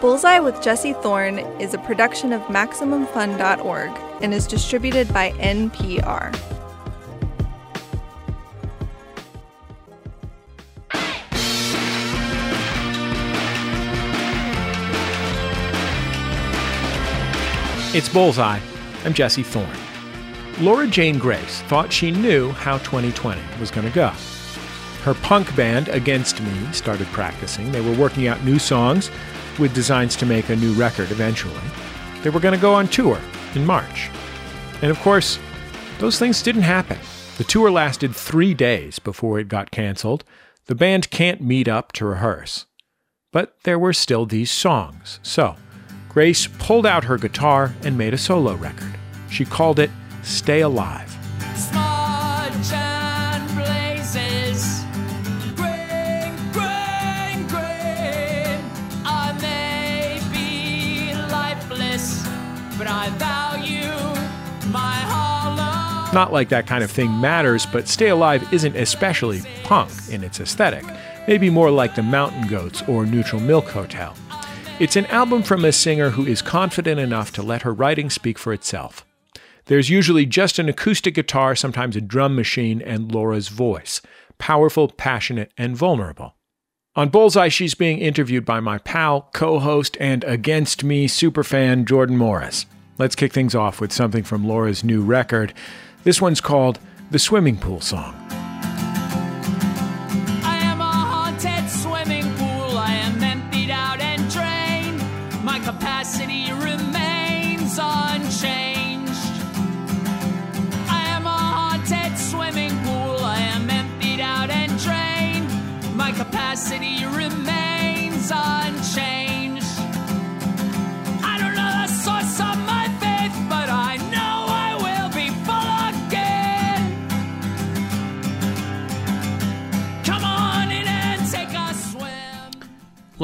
Bullseye with Jesse Thorn is a production of MaximumFun.org and is distributed by NPR. It's Bullseye. I'm Jesse Thorn. Laura Jane Grace thought she knew how 2020 was going to go. Her punk band, Against Me, started practicing. They were working out new songs with designs to make a new record eventually. They were going to go on tour in March. And of course, those things didn't happen. The tour lasted three days before it got canceled. The band can't meet up to rehearse. But there were still these songs. So, Grace pulled out her guitar and made a solo record. She called it Stay Alive. Smudge Not like that kind of thing matters, but Stay Alive isn't especially punk in its aesthetic. Maybe more like the Mountain Goats or Neutral Milk Hotel. It's an album from a singer who is confident enough to let her writing speak for itself. There's usually just an acoustic guitar, sometimes a drum machine, and Laura's voice powerful, passionate, and vulnerable. On Bullseye, she's being interviewed by my pal, co host, and against me superfan Jordan Morris. Let's kick things off with something from Laura's new record. This one's called The Swimming Pool Song.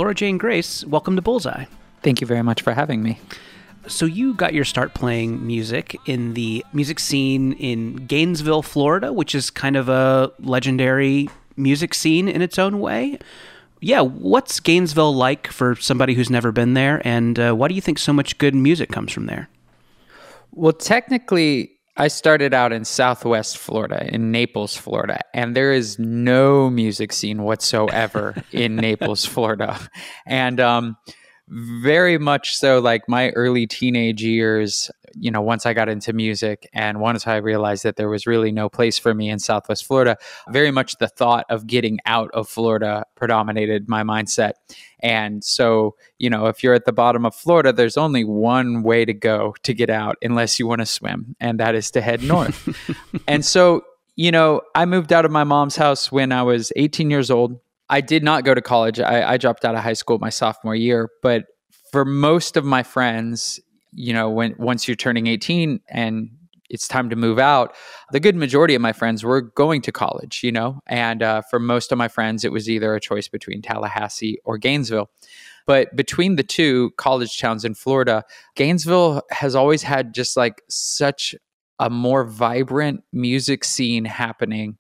Laura Jane Grace, welcome to Bullseye. Thank you very much for having me. So, you got your start playing music in the music scene in Gainesville, Florida, which is kind of a legendary music scene in its own way. Yeah, what's Gainesville like for somebody who's never been there, and uh, why do you think so much good music comes from there? Well, technically, I started out in Southwest Florida, in Naples, Florida, and there is no music scene whatsoever in Naples, Florida. And um, very much so, like my early teenage years, you know, once I got into music and once I realized that there was really no place for me in Southwest Florida, very much the thought of getting out of Florida predominated my mindset. And so, you know, if you're at the bottom of Florida, there's only one way to go to get out unless you want to swim, and that is to head north. and so, you know, I moved out of my mom's house when I was 18 years old. I did not go to college. I, I dropped out of high school my sophomore year, but for most of my friends, you know, when once you're turning 18 and it's time to move out, the good majority of my friends were going to college, you know, and uh, for most of my friends, it was either a choice between Tallahassee or Gainesville. But between the two college towns in Florida, Gainesville has always had just like such a more vibrant music scene happening.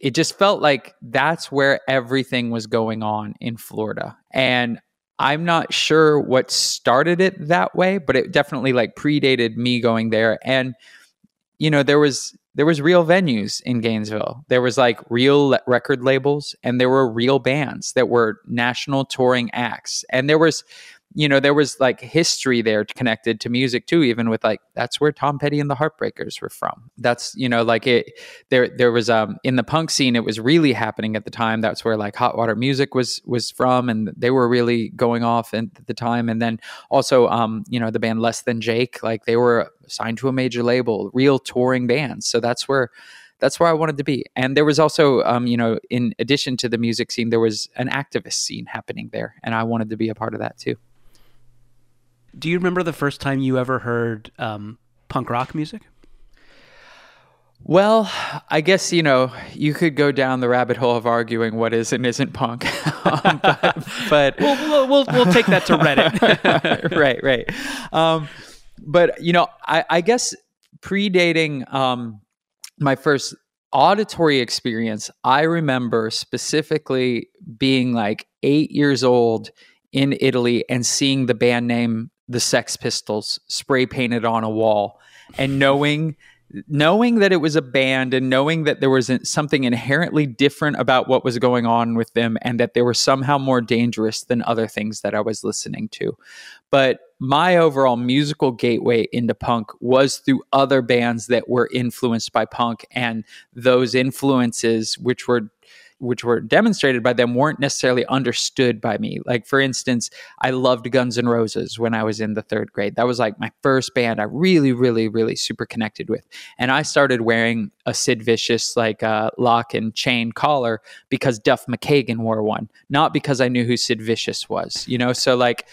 It just felt like that's where everything was going on in Florida. And I'm not sure what started it that way, but it definitely like predated me going there. And you know, there was there was real venues in Gainesville. There was like real le- record labels, and there were real bands that were national touring acts. And there was, you know, there was like history there connected to music too. Even with like that's where Tom Petty and the Heartbreakers were from. That's you know like it. There there was um in the punk scene it was really happening at the time. That's where like Hot Water Music was was from, and they were really going off at the time. And then also um you know the band Less Than Jake, like they were signed to a major label, real touring bands. So that's where that's where I wanted to be. And there was also, um, you know, in addition to the music scene, there was an activist scene happening there, and I wanted to be a part of that too. Do you remember the first time you ever heard um, punk rock music? Well, I guess you know you could go down the rabbit hole of arguing what is and isn't punk, um, but, but We'll, we'll, we'll, we'll take that to Reddit. right, right. Um, but you know, I, I guess predating um, my first auditory experience, I remember specifically being like eight years old in Italy and seeing the band name the Sex Pistols spray painted on a wall and knowing knowing that it was a band and knowing that there was something inherently different about what was going on with them and that they were somehow more dangerous than other things that I was listening to. But my overall musical gateway into punk was through other bands that were influenced by punk and those influences which were which were demonstrated by them weren't necessarily understood by me. Like for instance, I loved Guns N' Roses when I was in the third grade. That was like my first band I really, really, really super connected with. And I started wearing a Sid Vicious like uh, lock and chain collar because Duff McKagan wore one, not because I knew who Sid Vicious was. You know, so like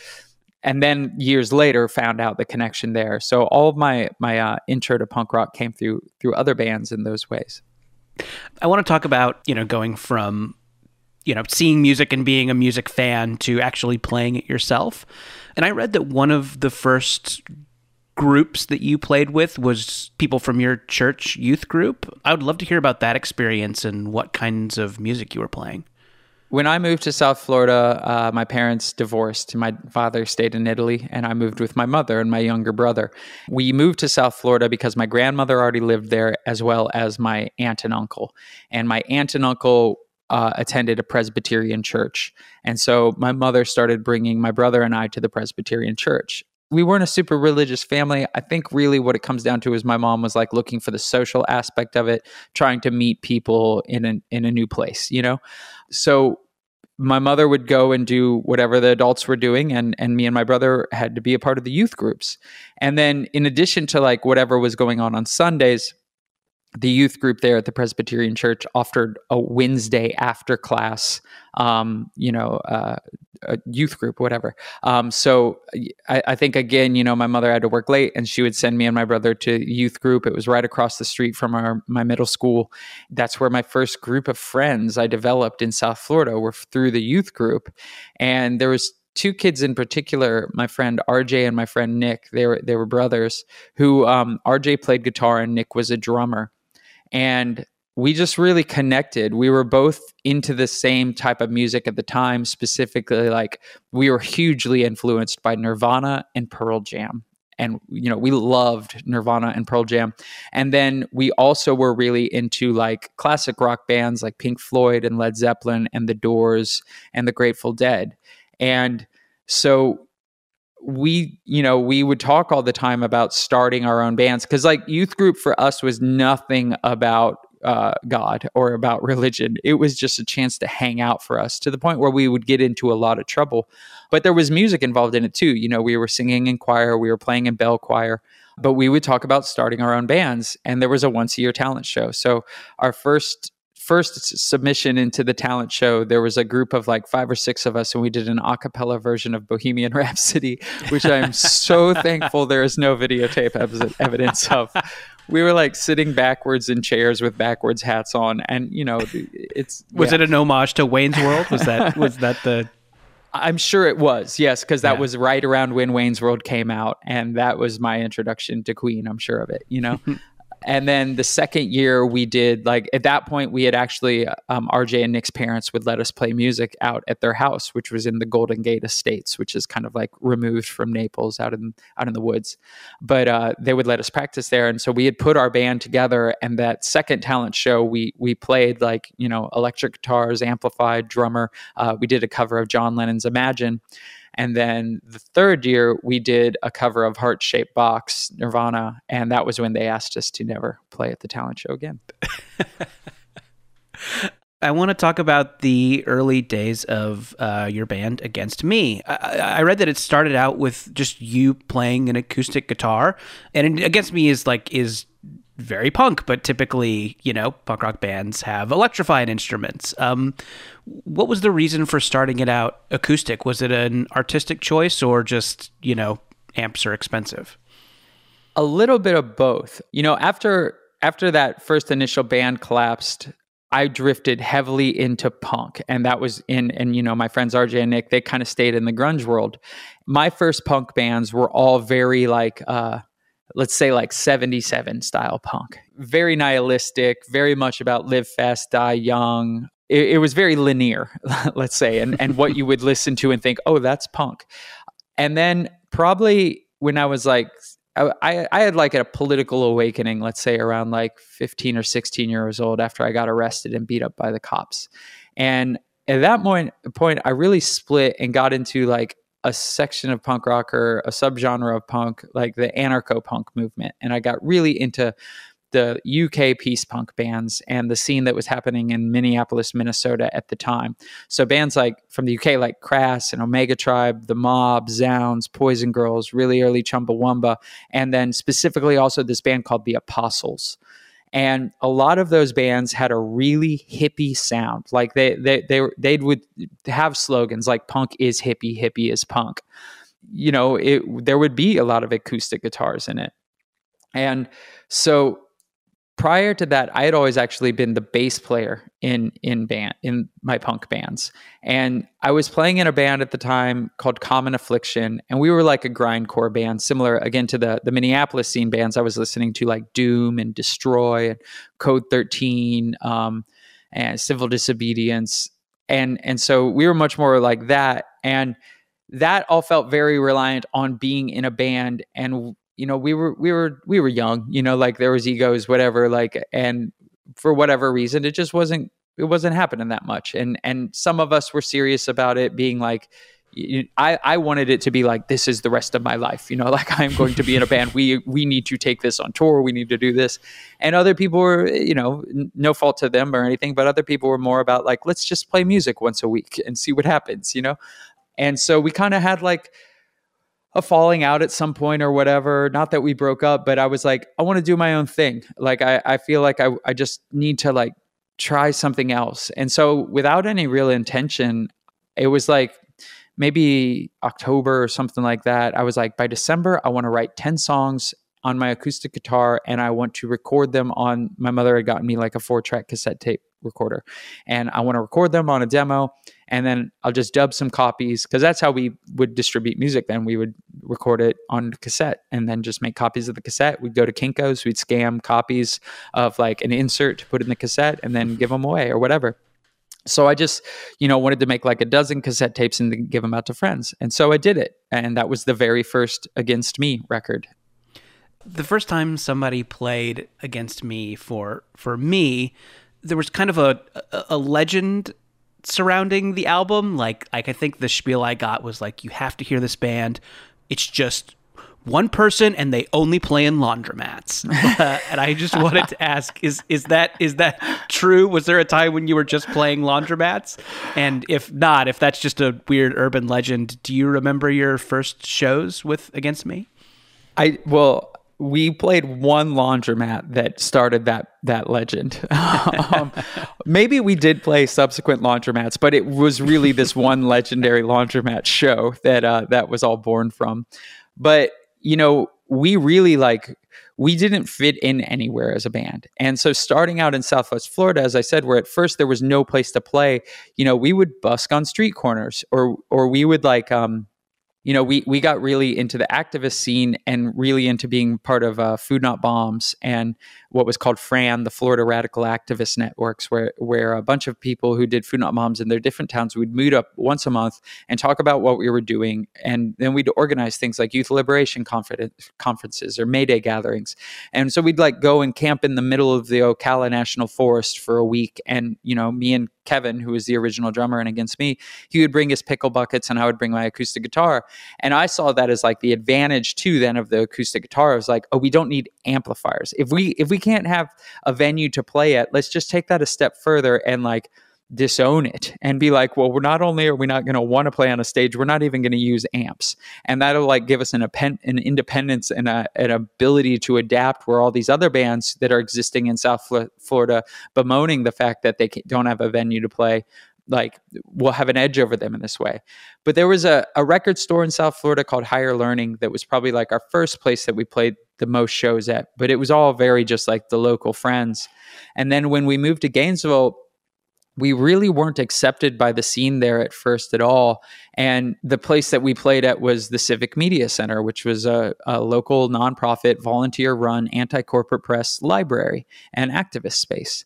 and then years later found out the connection there so all of my my uh, intro to punk rock came through through other bands in those ways I want to talk about, you know, going from, you know, seeing music and being a music fan to actually playing it yourself. And I read that one of the first groups that you played with was people from your church youth group. I would love to hear about that experience and what kinds of music you were playing. When I moved to South Florida, uh, my parents divorced. My father stayed in Italy, and I moved with my mother and my younger brother. We moved to South Florida because my grandmother already lived there, as well as my aunt and uncle. And my aunt and uncle uh, attended a Presbyterian church. And so my mother started bringing my brother and I to the Presbyterian church. We weren't a super religious family. I think really what it comes down to is my mom was like looking for the social aspect of it, trying to meet people in a, in a new place, you know? So my mother would go and do whatever the adults were doing and and me and my brother had to be a part of the youth groups. And then in addition to like whatever was going on on sundays the youth group there at the Presbyterian Church offered a Wednesday after class, um, you know, uh, a youth group, whatever. Um, so I, I, think again, you know, my mother had to work late, and she would send me and my brother to youth group. It was right across the street from our my middle school. That's where my first group of friends I developed in South Florida were through the youth group, and there was two kids in particular, my friend RJ and my friend Nick. They were they were brothers who um, RJ played guitar and Nick was a drummer and we just really connected. We were both into the same type of music at the time, specifically like we were hugely influenced by Nirvana and Pearl Jam. And you know, we loved Nirvana and Pearl Jam. And then we also were really into like classic rock bands like Pink Floyd and Led Zeppelin and The Doors and The Grateful Dead. And so we you know we would talk all the time about starting our own bands because like youth group for us was nothing about uh, god or about religion. It was just a chance to hang out for us to the point where we would get into a lot of trouble. But there was music involved in it too. You know we were singing in choir we were playing in bell choir but we would talk about starting our own bands and there was a once a year talent show. So our first first submission into the talent show, there was a group of like five or six of us, and we did an a cappella version of Bohemian Rhapsody, which I'm so thankful there is no videotape evidence of. We were like sitting backwards in chairs with backwards hats on, and you know, it's was yeah. it an homage to Wayne's World? Was that was that the I'm sure it was, yes, because that yeah. was right around when Wayne's World came out, and that was my introduction to Queen. I'm sure of it, you know. And then the second year we did like at that point we had actually um, RJ and Nick's parents would let us play music out at their house, which was in the Golden Gate Estates, which is kind of like removed from Naples, out in out in the woods. But uh, they would let us practice there, and so we had put our band together. And that second talent show, we we played like you know electric guitars, amplified drummer. Uh, we did a cover of John Lennon's Imagine. And then the third year, we did a cover of Heart Shaped Box, Nirvana. And that was when they asked us to never play at the talent show again. I want to talk about the early days of uh, your band Against Me. I, I, read that it started out with just you playing an acoustic guitar, and Against Me is like is very punk, but typically, you know, punk rock bands have electrified instruments. Um, what was the reason for starting it out acoustic? Was it an artistic choice or just, you know, amps are expensive? A little bit of both. You know, after after that first initial band collapsed, I drifted heavily into punk, and that was in and you know my friends RJ and Nick they kind of stayed in the grunge world. My first punk bands were all very like uh, let's say like 77 style punk. Very nihilistic, very much about live fast, die young, it, it was very linear, let's say, and, and what you would listen to and think, oh, that's punk. And then probably when I was like, I, I had like a political awakening, let's say around like 15 or 16 years old after I got arrested and beat up by the cops. And at that point, point I really split and got into like a section of punk rock or a subgenre of punk, like the anarcho punk movement. And I got really into the UK peace punk bands and the scene that was happening in Minneapolis, Minnesota at the time. So bands like from the UK, like Crass and Omega Tribe, The Mob, Zounds, Poison Girls, really early Chumbawamba, and then specifically also this band called The Apostles. And a lot of those bands had a really hippie sound. Like they they they they would have slogans like "Punk is hippie, hippie is punk." You know, it there would be a lot of acoustic guitars in it, and so prior to that, I had always actually been the bass player in in band in my punk bands, and I was playing in a band at the time called Common Affliction, and we were like a grindcore band, similar again to the the Minneapolis scene bands I was listening to, like Doom and Destroy and Code Thirteen um, and Civil Disobedience, and and so we were much more like that, and that all felt very reliant on being in a band. And you know we were we were we were young you know like there was egos whatever like and for whatever reason it just wasn't it wasn't happening that much and and some of us were serious about it being like I, I wanted it to be like this is the rest of my life, you know, like I'm going to be in a band. We we need to take this on tour. We need to do this, and other people were, you know, no fault to them or anything, but other people were more about like let's just play music once a week and see what happens, you know. And so we kind of had like a falling out at some point or whatever. Not that we broke up, but I was like, I want to do my own thing. Like I, I feel like I, I just need to like try something else. And so without any real intention, it was like maybe October or something like that. I was like, by December, I want to write 10 songs on my acoustic guitar and I want to record them on my mother had gotten me like a four track cassette tape recorder and I want to record them on a demo and then I'll just dub some copies because that's how we would distribute music. Then we would record it on cassette and then just make copies of the cassette. We'd go to Kinkos, we'd scam copies of like an insert to put in the cassette and then give them away or whatever. So I just, you know, wanted to make like a dozen cassette tapes and give them out to friends. And so I did it. And that was the very first Against Me record. The first time somebody played Against Me for for me, there was kind of a a legend surrounding the album. Like, like I think the spiel I got was like, you have to hear this band. It's just one person and they only play in laundromats. Uh, and I just wanted to ask is is that is that true? Was there a time when you were just playing laundromats? And if not, if that's just a weird urban legend, do you remember your first shows with Against Me? I well, we played one laundromat that started that that legend. um, maybe we did play subsequent laundromats, but it was really this one legendary laundromat show that uh, that was all born from. But you know, we really like we didn't fit in anywhere as a band. And so starting out in Southwest Florida, as I said, where at first there was no place to play, you know, we would busk on street corners or or we would like um you know, we we got really into the activist scene and really into being part of uh, Food Not Bombs. And what was called FRAN, the Florida Radical Activist Networks, where where a bunch of people who did Food Not Bombs in their different towns would meet up once a month and talk about what we were doing, and then we'd organize things like youth liberation conferences or May Day gatherings, and so we'd like go and camp in the middle of the Ocala National Forest for a week, and you know, me and Kevin, who was the original drummer and against me, he would bring his pickle buckets and I would bring my acoustic guitar. And I saw that as like the advantage too then of the acoustic guitar. I was like, oh, we don't need amplifiers. If we if we can't have a venue to play at, let's just take that a step further and like disown it and be like, well, we're not only are we not going to want to play on a stage, we're not even going to use amps, and that'll like give us an, an independence and a, an ability to adapt. Where all these other bands that are existing in South Florida bemoaning the fact that they don't have a venue to play. Like will have an edge over them in this way. But there was a, a record store in South Florida called Higher Learning that was probably like our first place that we played the most shows at. But it was all very just like the local friends. And then when we moved to Gainesville, we really weren't accepted by the scene there at first at all. And the place that we played at was the Civic Media Center, which was a, a local nonprofit, volunteer run, anti corporate press library and activist space.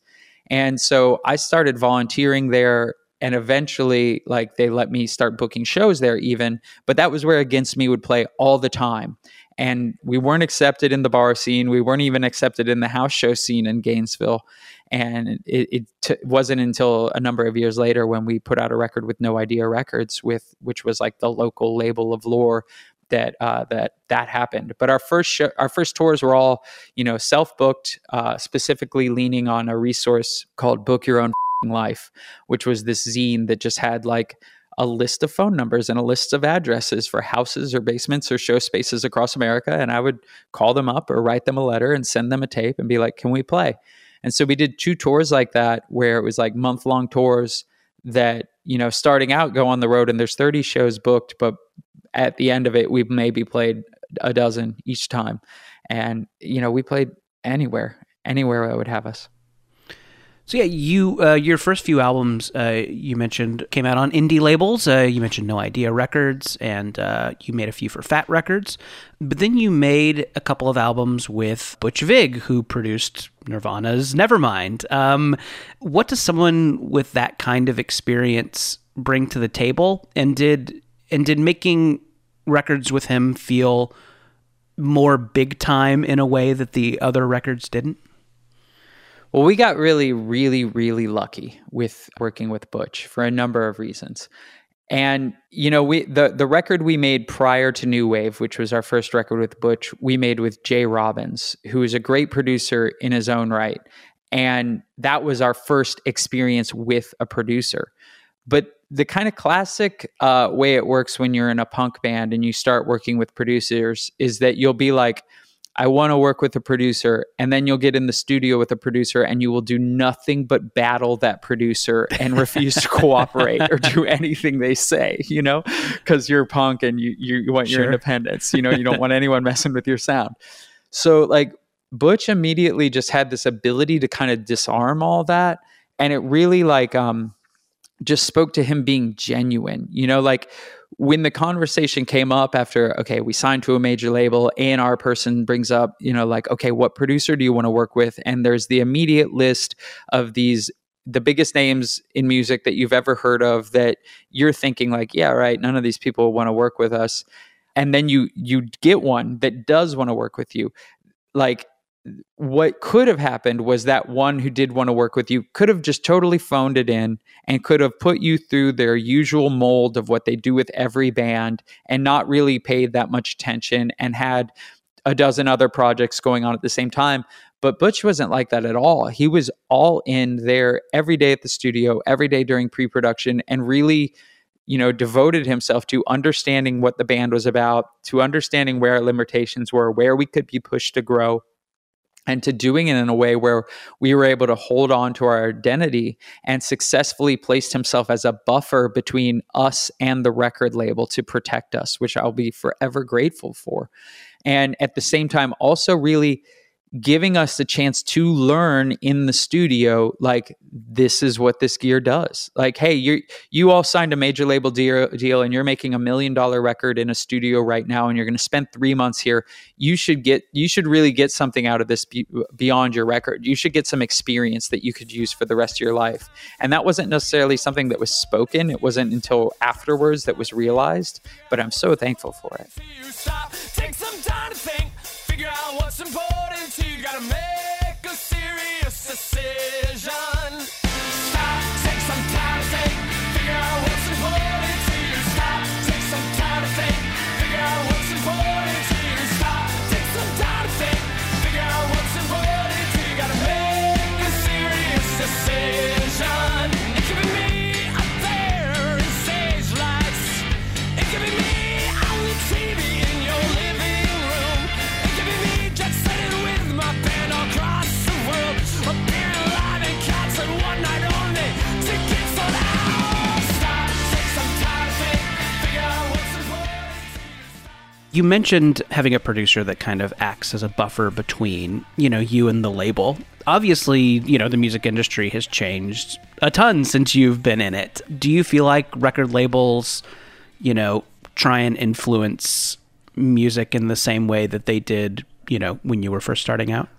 And so I started volunteering there and eventually like they let me start booking shows there even but that was where against me would play all the time. And we weren't accepted in the bar scene. We weren't even accepted in the house show scene in gainesville. And it, it t- wasn't until a number of years later when we put out a record with no idea records with which was like the local label of lore that uh, that that happened. But our first show, our first tours were all you know self booked, uh, specifically leaning on a resource called Book Your Own Life, which was this zine that just had like a list of phone numbers and a list of addresses for houses or basements or show spaces across America. And I would call them up or write them a letter and send them a tape and be like, "Can we play?" And so we did two tours like that, where it was like month long tours that you know starting out go on the road and there's 30 shows booked but at the end of it, we maybe played a dozen each time. And, you know, we played anywhere, anywhere that would have us. So yeah, you uh, your first few albums uh, you mentioned came out on indie labels. Uh, you mentioned No Idea Records, and uh, you made a few for Fat Wreck Chords. But then you made a couple of albums with Butch Vig, who produced Nirvana's Nevermind. Um, what does someone with that kind of experience bring to the table? And did and did making records with him feel more big time in a way that the other records didn't? Well, we got really, really, really lucky with working with Butch for a number of reasons. And you know, we the the record we made prior to New Wave, which was our first record with Butch, we made with Jay Robbins, who is a great producer in his own right. And that was our first experience with a producer. But the kind of classic uh, way it works when you're in a punk band and you start working with producers is that you'll be like, I want to work with a producer. And then you'll get in the studio with a producer and you will do nothing but battle that producer and refuse to cooperate or do anything they say, you know, because you're punk and you, you want your independence. You know, you don't want anyone messing with your sound. So, like, Butch immediately just had this ability to kind of disarm all that. And it really, like, um, just spoke to him being genuine. You know, like when the conversation came up after, okay, we signed to a major label, A&R person brings up, you know, like, okay, what producer do you want to work with? And there's the immediate list of these the biggest names in music that you've ever heard of that you're thinking like, yeah, right, none of these people want to work with us. And then you you get one that does want to work with you. Like what could have happened was that one who did want to work with you could have just totally phoned it in and could have put you through their usual mold of what they do with every band and not really paid that much attention and had a dozen other projects going on at the same time. But Butch wasn't like that at all. He was all in there every day at the studio, every day during pre production, and really you know devoted himself to understanding what the band was about to understanding where our limitations were where we could be pushed to grow and to doing it in a way where we were able to hold on to our identity and successfully placed himself as a buffer between us and the record label to protect us, which I'll be forever grateful for. And at the same time, also really giving us the chance to learn in the studio like this is what this gear does. Like hey you you all signed a major label deal, deal and you're making a million dollar record in a studio right now and you're going to spend 3 months here you should get you should really get something out of this be, beyond your record. You should get some experience that you could use for the rest of your life. And that wasn't necessarily something that was spoken. It wasn't until afterwards that was realized but i'm so thankful for it gotta make a serious decision. You mentioned having a producer that kind of acts as a buffer between, you know, you and the label. Obviously, you know, the music industry has changed a ton since you've been in it. Do you feel like record labels, you know, try and influence music in the same way that they did, you know, when you were first starting out?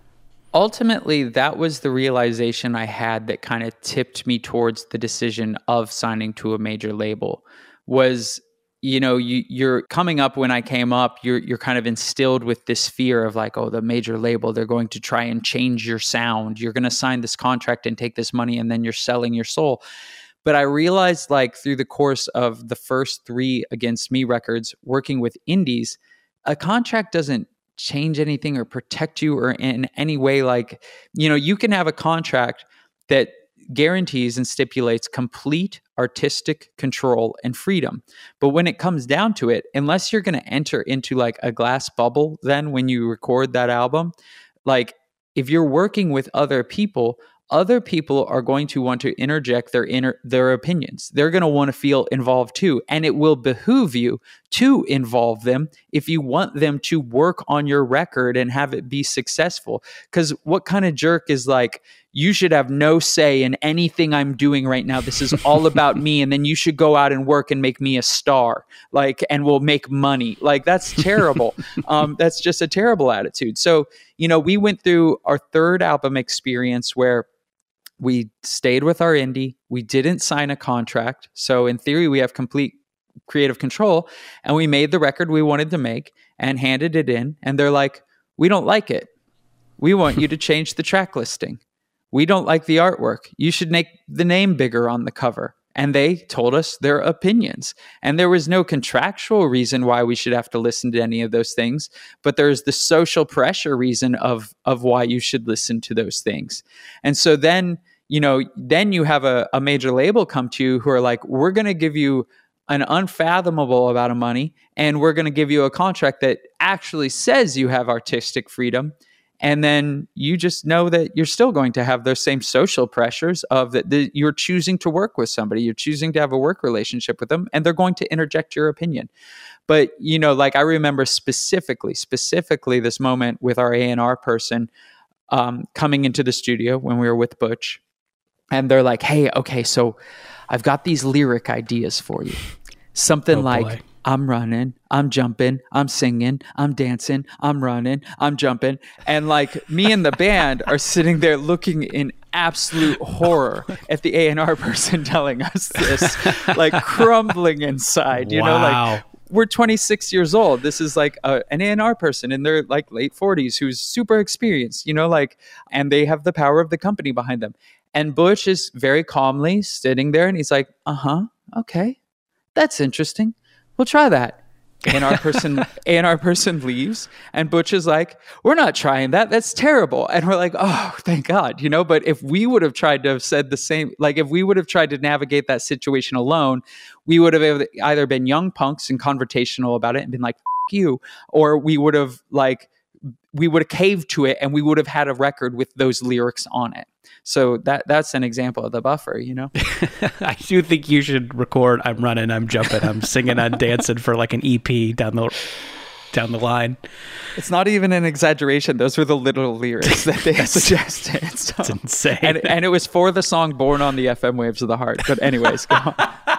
ultimately that was the realization I had that kind of tipped me towards the decision of signing to a major label was you know you you're coming up when I came up you're you're kind of instilled with this fear of like oh the major label they're going to try and change your sound. You're going to sign this contract and take this money and then you're selling your soul. But I realized like through the course of the first 3 against me records working with indies a contract doesn't change anything or protect you or in any way. Like you know you can have a contract that guarantees and stipulates complete artistic control and freedom. But when it comes down to it, unless you're going to enter into like a glass bubble, then when you record that album, like if you're working with other people, other people are going to want to interject their inner their opinions. They're going to want to feel involved too, and it will behoove you to involve them if you want them to work on your record and have it be successful. Cuz what kind of jerk is like you should have no say in anything I'm doing right now. This is all about me. And then you should go out and work and make me a star, like, and we'll make money. Like, that's terrible. um, that's just a terrible attitude. So, you know, we went through our third album experience where we stayed with our indie. We didn't sign a contract. So, in theory, we have complete creative control. And we made the record we wanted to make and handed it in. And they're like, we don't like it. We want you to change the track listing we don't like the artwork. You should make the name bigger on the cover. And they told us their opinions. And there was no contractual reason why we should have to listen to any of those things, but there's the social pressure reason of of why you should listen to those things. And so then, you know, then you have a, a major label come to you who are like, we're gonna give you an unfathomable amount of money and we're going to give you a contract that actually says you have artistic freedom and then you just know that you're still going to have those same social pressures of that you're choosing to work with somebody you're choosing to have a work relationship with them and they're going to interject your opinion. But you know like i remember specifically specifically this moment with our a&r person um, coming into the studio when we were with butch and they're like hey okay so i've got these lyric ideas for you something oh, like boy. I'm running, I'm jumping, I'm singing, I'm dancing, I'm running, I'm jumping. And like me and the band are sitting there looking in absolute horror at the A&R person telling us this, like crumbling inside, you wow. know, like we're 26 years old. This is like a, an A&R person in their like late 40s who's super experienced, you know, like, and they have the power of the company behind them. And Butch is very calmly sitting there and he's like, uh huh, okay, that's interesting. We'll try that. A&R person A&R person leaves and butch is like we're not trying that. That's terrible. And we're like oh thank god you know? But if we would have tried to have said the same like if we would have tried to navigate that situation alone we would have either been young punks and confrontational about it and been like you or we would have like we would have caved to it and we would have had a record with those lyrics on it so that that's an example of the buffer, you know. I do think you should record I'm running, I'm jumping, I'm singing, I'm dancing for like an EP down the down the line. It's not even an exaggeration. Those were the literal lyrics that they suggested. So. It's insane. And, and, it was for the song Born on the FM Waves of the Heart. But anyways, go on.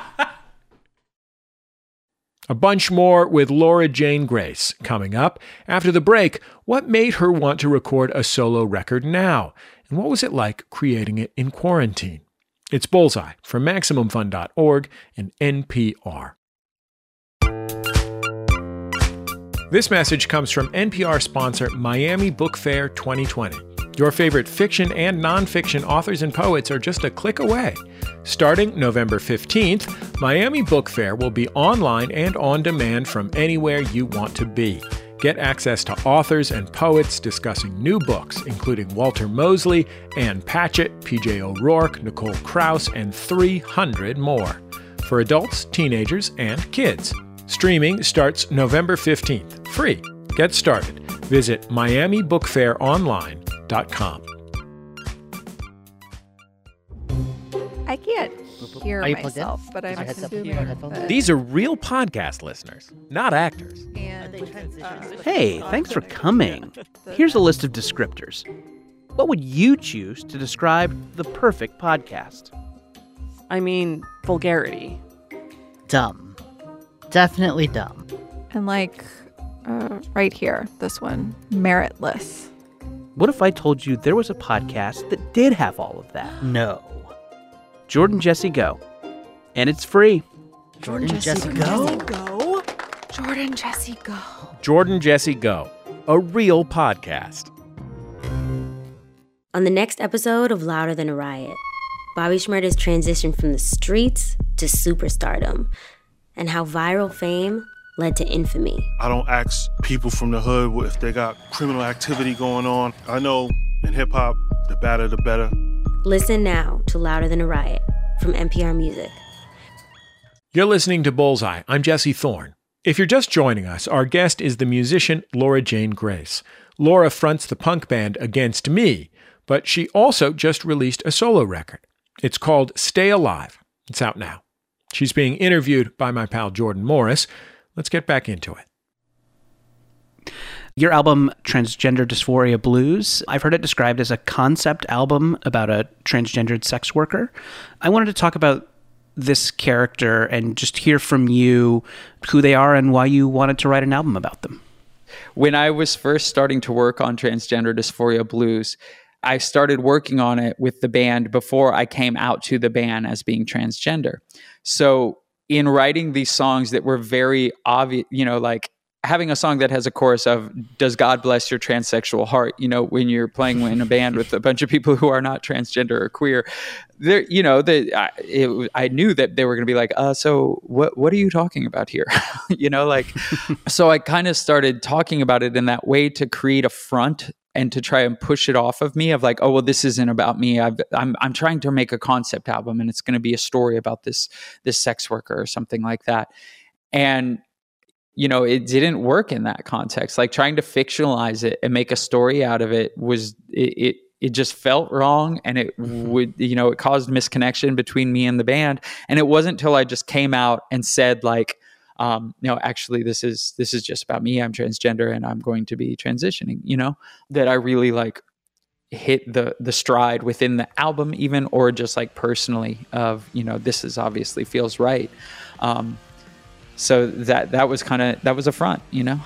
A bunch more with Laura Jane Grace coming up. After the break, what made her want to record a solo record now? And what was it like creating it in quarantine? It's Bullseye from MaximumFun.org and NPR. This message comes from NPR sponsor Miami Book Fair 2020. Your favorite fiction and nonfiction authors and poets are just a click away. Starting November 15th, Miami Book Fair will be online and on demand from anywhere you want to be. Get access to authors and poets discussing new books, including Walter Mosley, Ann Patchett, PJ O'Rourke, Nicole Krauss, and 300 more. For adults, teenagers, and kids. Streaming starts November 15th. Free. Get started. Visit MiamiBookFairOnline.com. I can't hear myself, but I'm assuming. That... These are real podcast listeners, not actors. And, uh, hey, thanks for coming. Here's a list of descriptors. What would you choose to describe the perfect podcast? I mean, vulgarity. Dumb. Definitely dumb. And like, uh, right here, this one, meritless. What if I told you there was a podcast that did have all of that? No. Jordan Jesse Go. And it's free. Jordan, Jesse, go. Go. Jordan Jesse Go. Jordan Jesse Go, a real podcast. On the next episode of Louder Than a Riot, Bobby Shmurda's transition from the streets to superstardom and how viral fame led to infamy. I don't ask people from the hood if they got criminal activity going on. I know in hip hop, the badder the better. Listen now to Louder Than a Riot from NPR Music. You're listening to Bullseye. I'm Jesse Thorn. If you're just joining us, our guest is the musician Laura Jane Grace. Laura fronts the punk band Against Me, but she also just released a solo record. It's called Stay Alive. It's out now. She's being interviewed by my pal Jordan Morris. Let's get back into it. Your album, Transgender Dysphoria Blues, I've heard it described as a concept album about a transgendered sex worker. I wanted to talk about this character and just hear from you who they are and why you wanted to write an album about them. when I was first starting to work on Transgender Dysphoria Blues, I started working on it with the band before I came out to the band as being transgender. So, in writing these songs that were very obvious, you know, like having a song that has a chorus of "Does God bless your transsexual heart?" You know, when you're playing in a band with a bunch of people who are not transgender or queer, there, you know, the I, it, I knew that they were going to be like, "Uh, so what? What are you talking about here?" you know, like, so I kind of started talking about it in that way to create a front and to try and push it off of me of like, oh well, this isn't about me. I've, I'm I'm trying to make a concept album, and it's going to be a story about this this sex worker or something like that, and you know it didn't work in that context. Like trying to fictionalize it and make a story out of it was it it, it just felt wrong and it mm-hmm. would you know it caused misconnection between me and the band. And it wasn't until i just came out and said like um no actually this is this is just about me. I'm transgender and i'm going to be transitioning you know that i really like hit the the stride within the album even or just like personally of you know this is obviously feels right. Um so that that was kind of that was a front you know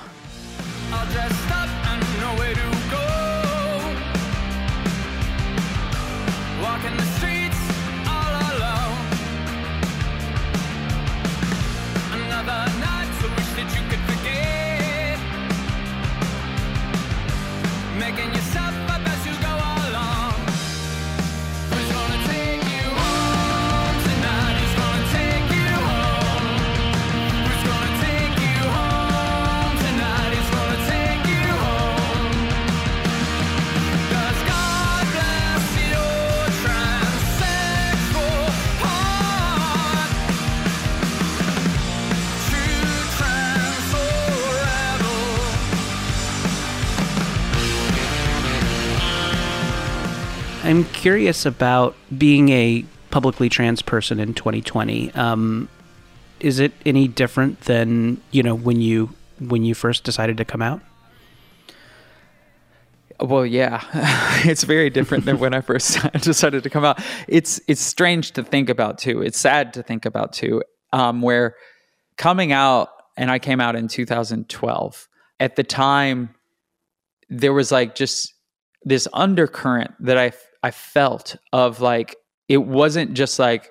curious about being a publicly trans person in 2020. Um, is it any different than you know when you when you first decided to come out? Well, yeah, it's very different than when I first decided to come out. It's it's strange to think about too. It's sad to think about too. Um, where coming out, and I came out in 2012. At the time, there was like just this undercurrent that I I felt of like it wasn't just like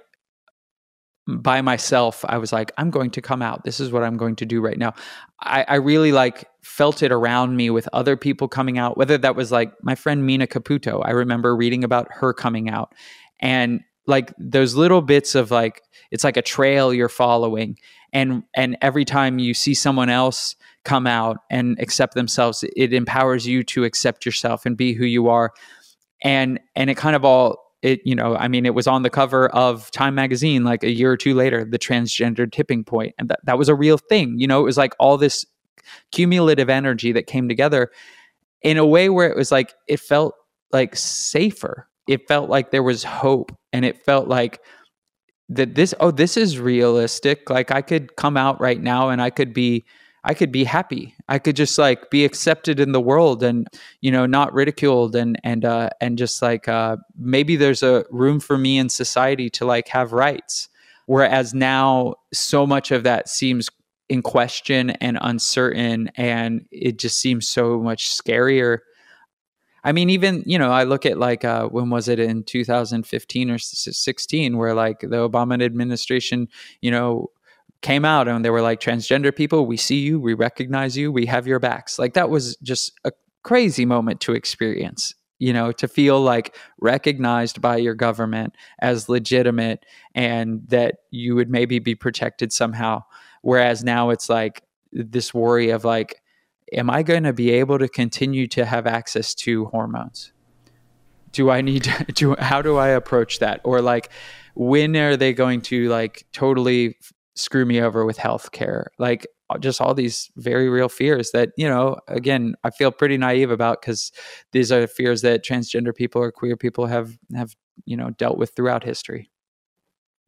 by myself i was like i'm going to come out. This is what i'm going to do right now. I, I really like felt it around me with other people coming out whether that was like my friend mina caputo i remember reading about her coming out. And like those little bits of like it's like a trail you're following and and every time you see someone else come out and accept themselves it empowers you to accept yourself and be who you are and and it kind of all it you know i mean it was on the cover of time magazine like a year or two later the transgender tipping point and that, that was a real thing you know? It was like all this cumulative energy that came together in a way where it was like it felt like safer. It felt like there was hope and it felt like that this oh this is realistic. Like i could come out right now and i could be i could be happy i could just like be accepted in the world and you know not ridiculed and and uh and just like uh maybe there's a room for me in society to like have rights. Whereas now so much of that seems in question and uncertain and it just seems so much scarier. I mean, even you know, I look at like uh, when was it in 2015 or 16, where like the Obama administration, you know, came out and they were like transgender people we see you we recognize you we have your backs. Like that was just a crazy moment to experience you know to feel like recognized by your government as legitimate and that you would maybe be protected somehow. Whereas now it's like this worry of like am i going to be able to continue to have access to hormones? Do i need to how do i approach that? Or like when are they going to like totally screw me over with healthcare. Like uh, just all these very real fears that you know again i feel pretty naive about because these are fears that transgender people or queer people have have you know dealt with throughout history.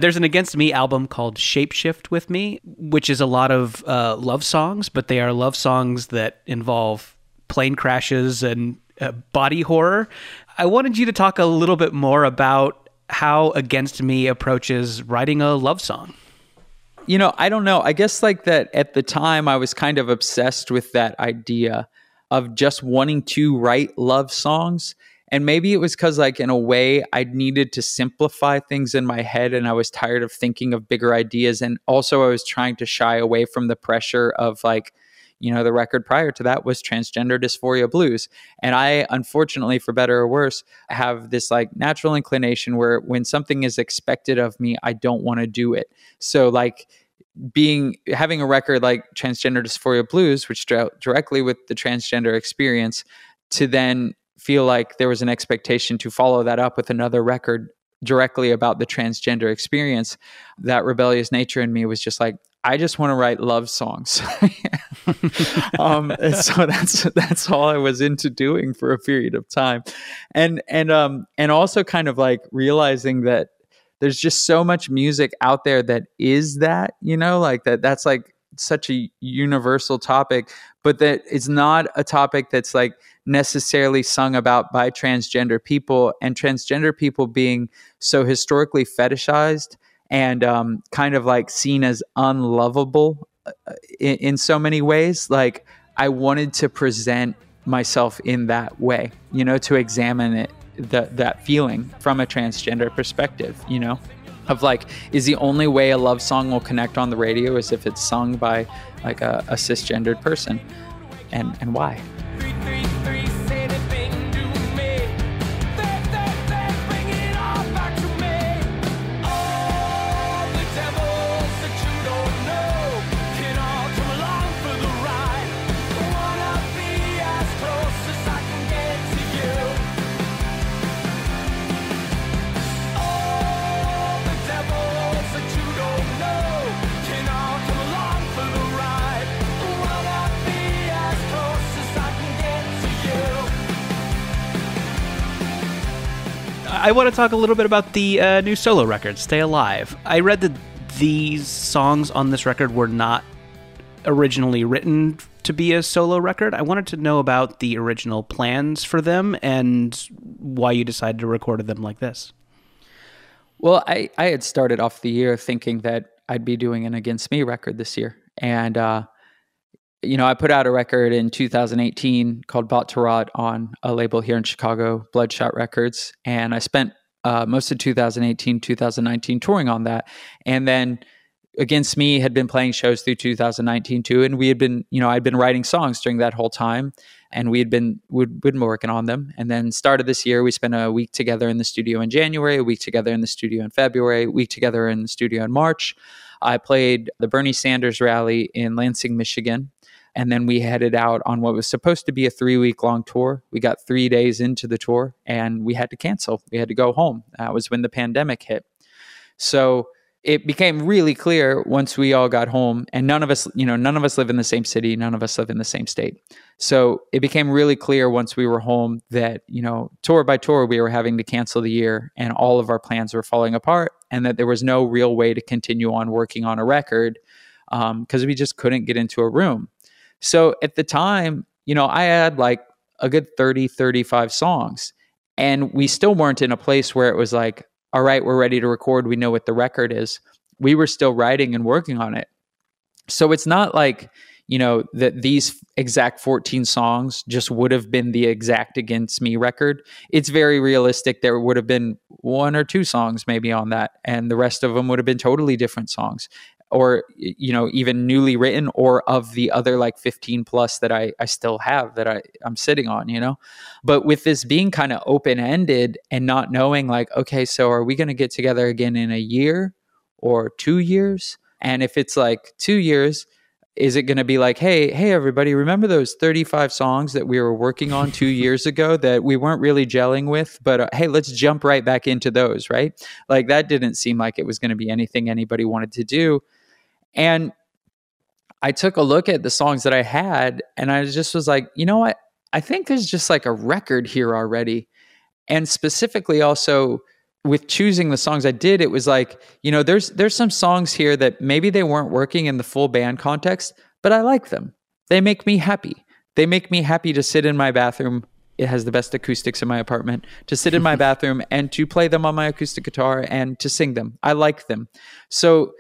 There's an Against Me album called Shapeshift with Me, which is a lot of uh, love songs, but they are love songs that involve plane crashes and uh, body horror. I wanted you to talk a little bit more about how Against Me approaches writing a love song you know, I don't know. I guess like that at the time I was kind of obsessed with that idea of just wanting to write love songs. And maybe it was because, like, in a way, I needed to simplify things in my head and I was tired of thinking of bigger ideas. And also, I was trying to shy away from the pressure of, like, you know, the record prior to that was Transgender Dysphoria Blues. And I, unfortunately, for better or worse, have this like natural inclination where when something is expected of me, I don't want to do it. So, like, being having a record like Transgender Dysphoria Blues, which dealt directly with the transgender experience, to then feel like there was an expectation to follow that up with another record directly about the transgender experience, that rebellious nature in me was just like, I just want to write love songs. um, so that's that's all I was into doing for a period of time, and and um and also kind of like realizing that there's just so much music out there that is that you know like that that's like such a universal topic but that it's not a topic that's like necessarily sung about by transgender people and transgender people being so historically fetishized and um, kind of like seen as unlovable uh, in, in so many ways like i wanted to present myself in that way you know to examine it the, that feeling from a transgender perspective, you know? Of like, is the only way a love song will connect on the radio is if it's sung by like a, a cisgendered person, and and why? I want to talk a little bit about the uh, new solo record, Stay Alive. I read that these songs on this record were not originally written to be a solo record. I wanted to know about the original plans for them and why you decided to record them like this. Well, I, I had started off the year thinking that I'd be doing an Against Me record this year. And uh, you know, I put out a record in 2018 called Bought to Rot on a label here in Chicago, Bloodshot Records. And I spent uh, most of 2018, 2019 touring on that. And then Against Me had been playing shows through 2019 too. And we had been, you know, I'd been writing songs during that whole time and we had been, we'd been working on them. And then started this year, we spent a week together in the studio in January, a week together in the studio in February, a week together in the studio in March. I played the Bernie Sanders rally in Lansing, Michigan and then we headed out on what was supposed to be a three week long tour. We got three days into the tour and we had to cancel. We had to go home. That was when the pandemic hit. So it became really clear once we all got home and none of us you know none of us live in the same city none of us live in the same state so it became really clear once we were home that you know tour by tour we were having to cancel the year and all of our plans were falling apart and that there was no real way to continue on working on a record because um, we just couldn't get into a room so at the time, you know, I had like a good 30, 35 songs. And we still weren't in a place where it was like, all right, we're ready to record. We know what the record is. We were still writing and working on it. So it's not like, you know, that these exact 14 songs just would have been the exact Against Me record. It's very realistic. There would have been one or two songs maybe on that, and the rest of them would have been totally different songs or you know even newly written or of the other like 15 plus that I, I still have that I, I'm sitting on, you know? But with this being kind of open ended and not knowing like, okay, so are we going to get together again in a year or two years? And if it's like two years, is it going to be like, hey, hey, everybody, remember those 35 songs that we were working on two years ago that we weren't really gelling with? But uh, hey, let's jump right back into those, right? Like that didn't seem like it was going to be anything anybody wanted to do. And I took a look at the songs that I had and I just was like, you know what? I think there's just like a record here already. And specifically also, with choosing the songs I did, it was like, you know, there's there's some songs here that maybe they weren't working in the full band context, but I like them. They make me happy. They make me happy to sit in my bathroom. It has the best acoustics in my apartment. To sit in my bathroom and to play them on my acoustic guitar and to sing them. I like them. So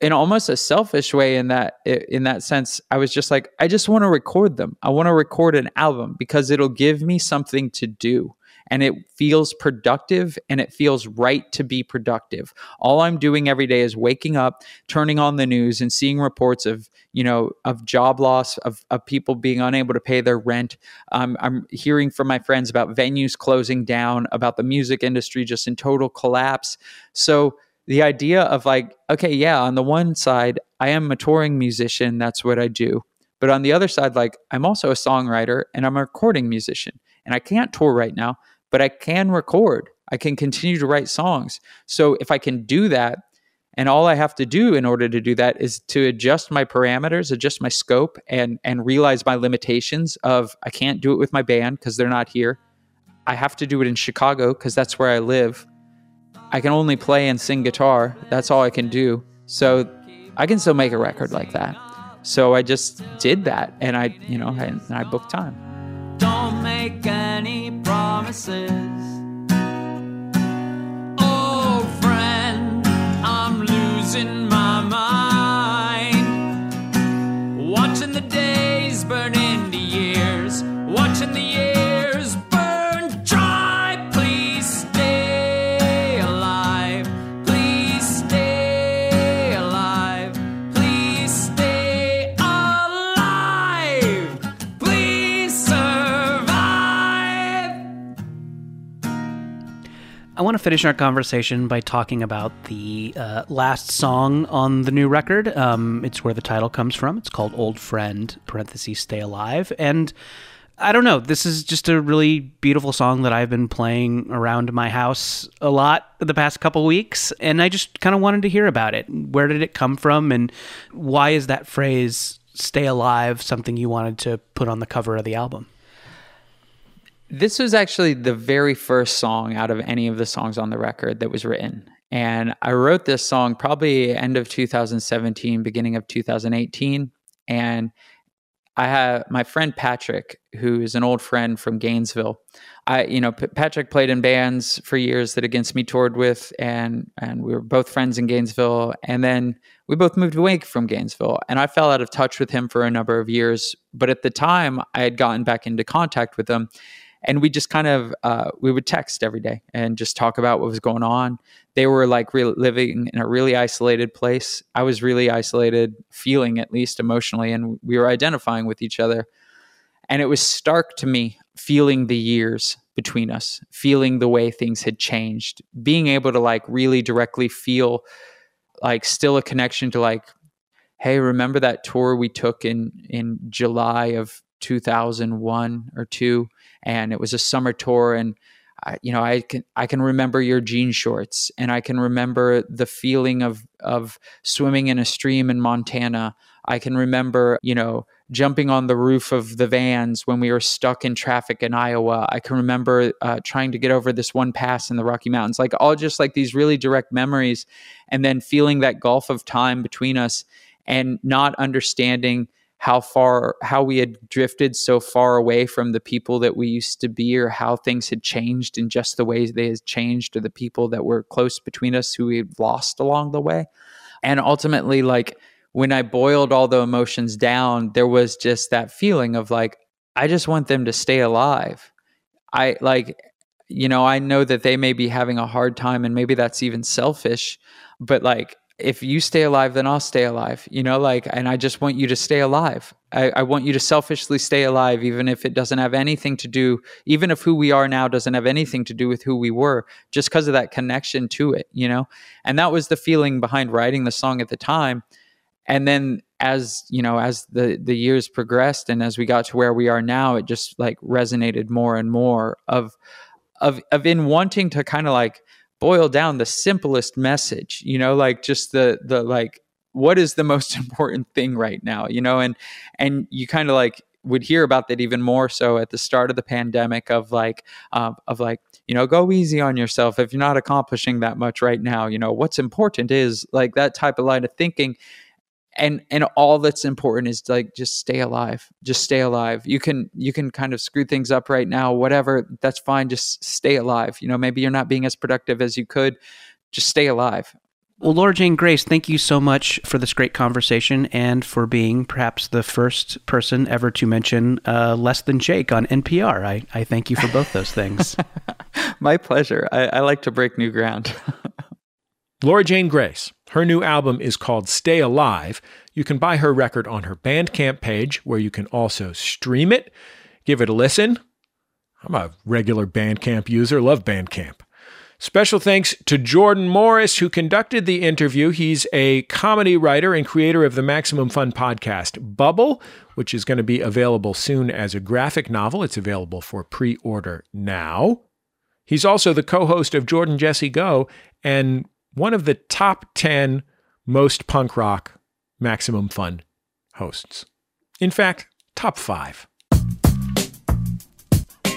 in almost a selfish way in that in that sense i was just like i just want to record them i want to record an album because it'll give me something to do and it feels productive and it feels right to be productive. All I'm doing every day is waking up, turning on the news and seeing reports of, you know, of job loss, of, of people being unable to pay their rent. Um, I'm hearing from my friends about venues closing down, about the music industry just in total collapse. So the idea of like, okay, yeah, on the one side, I am a touring musician, that's what I do. But on the other side, like I'm also a songwriter and I'm a recording musician. And I can't tour right now, but I can record. I can continue to write songs. So if I can do that, and all I have to do in order to do that is to adjust my parameters, adjust my scope, and and realize my limitations of I can't do it with my band because they're not here. I have to do it in Chicago because that's where I live. I can only play and sing guitar. That's all I can do. So I can still make a record like that. So I just did that, and I, you know, and I booked time. Don't make any promises. I want to finish our conversation by talking about the uh, last song on the new record. Um, it's where the title comes from. It's called "Old Friend" (parentheses Stay Alive), and I don't know. This is just a really beautiful song that I've been playing around my house a lot the past couple weeks, and I just kind of wanted to hear about it. Where did it come from, and why is that phrase "Stay Alive" something you wanted to put on the cover of the album? This was actually the very first song out of any of the songs on the record that was written. And I wrote this song probably end of 2017, beginning of 2018. And I have my friend Patrick, who is an old friend from Gainesville. I, you know, P- Patrick played in bands for years that Against Me toured with, and and we were both friends in Gainesville. And then we both moved away from Gainesville, and I fell out of touch with him for a number of years. But at the time, I had gotten back into contact with him, and we just kind of uh, we would text every day and just talk about what was going on. They were like re- living in a really isolated place. I was really isolated feeling at least emotionally and we were identifying with each other. And it was stark to me feeling the years between us feeling the way things had changed being able to like really directly feel like still a connection to like hey remember that tour we took in in july of 2001 or 2 and it was a summer tour and I, you know I can I can remember your jean shorts and I can remember the feeling of of swimming in a stream in Montana. I can remember you know jumping on the roof of the vans when we were stuck in traffic in Iowa. I can remember uh, trying to get over this one pass in the Rocky Mountains like all just like these really direct memories and then feeling that gulf of time between us and not understanding how far how we had drifted so far away from the people that we used to be or how things had changed and just the ways they had changed or the people that were close between us who we lost along the way and ultimately like when I boiled all the emotions down, there was just that feeling of like, I just want them to stay alive. I like, you know, I know that they may be having a hard time and maybe that's even selfish, but like, if you stay alive, then I'll stay alive, you know, like, and I just want you to stay alive. I, I, want you to selfishly stay alive, even if it doesn't have anything to do, even if who we are now doesn't have anything to do with who we were, just because of that connection to it, you know? And that was the feeling behind writing the song at the time. And then as, you know, as the, the years progressed and as we got to where we are now, it just like resonated more and more of, of, of in wanting to kind of like, boil down the simplest message you know like just the the like what is the most important thing right now you know? And and you kind of like would hear about that even more so at the start of the pandemic of like uh, of like you know go easy on yourself. If you're not accomplishing that much right now you know what's important is like that type of line of thinking and and all that's important is like just stay alive just stay alive you can you can kind of screw things up right now whatever that's fine just stay alive you know maybe you're not being as productive as you could just stay alive well, Laura Jane Grace, thank you so much for this great conversation and for being perhaps the first person ever to mention uh, Less Than Jake on NPR. I, I thank you for both those things. My pleasure. I, I like to break new ground. Laura Jane Grace. Her new album is called Stay Alive. You can buy her record on her Bandcamp page, where you can also stream it. Give it a listen. I'm a regular Bandcamp user, love Bandcamp. Special thanks to Jordan Morris, who conducted the interview. He's a comedy writer and creator of the Maximum Fun podcast, Bubble, which is going to be available soon as a graphic novel. It's available for pre order now. He's also the co host of Jordan Jesse Go and one of the top 10 most punk rock maximum fun hosts. In fact, top five.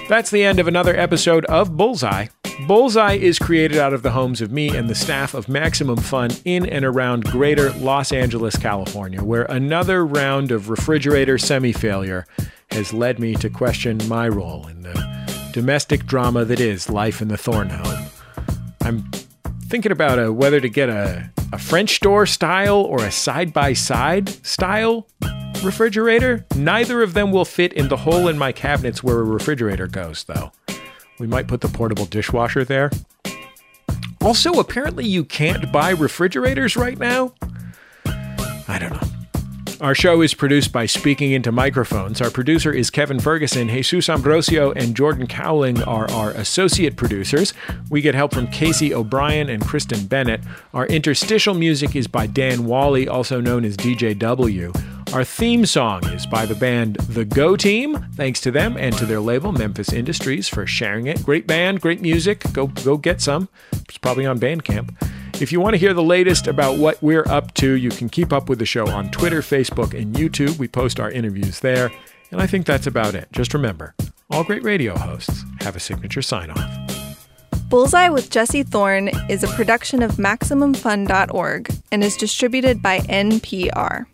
That's the end of another episode of Bullseye. Bullseye is created out of the homes of me and the staff of Maximum Fun in and around greater Los Angeles, California, where another round of refrigerator semi failure has led me to question my role in the domestic drama that is life in the Thorn home. I'm thinking about a, whether to get a, a French door style or a side by side style refrigerator. Neither of them will fit in the hole in my cabinets where a refrigerator goes, though. We might put the portable dishwasher there. Also, apparently, you can't buy refrigerators right now. I don't know. Our show is produced by Speaking Into Microphones. Our producer is Kevin Ferguson. Jesus Ambrosio and Jordan Cowling are our associate producers. We get help from Casey O'Brien and Kristen Bennett. Our interstitial music is by Dan Wally, also known as DJW. Our theme song is by the band The Go Team. Thanks to them and to their label, Memphis Industries, for sharing it. Great band, great music. Go go get some. It's probably on Bandcamp. If you want to hear the latest about what we're up to, you can keep up with the show on Twitter, Facebook, and YouTube. We post our interviews there. And I think that's about it. Just remember all great radio hosts have a signature sign off. Bullseye with Jesse Thorn is a production of MaximumFun.org and is distributed by NPR.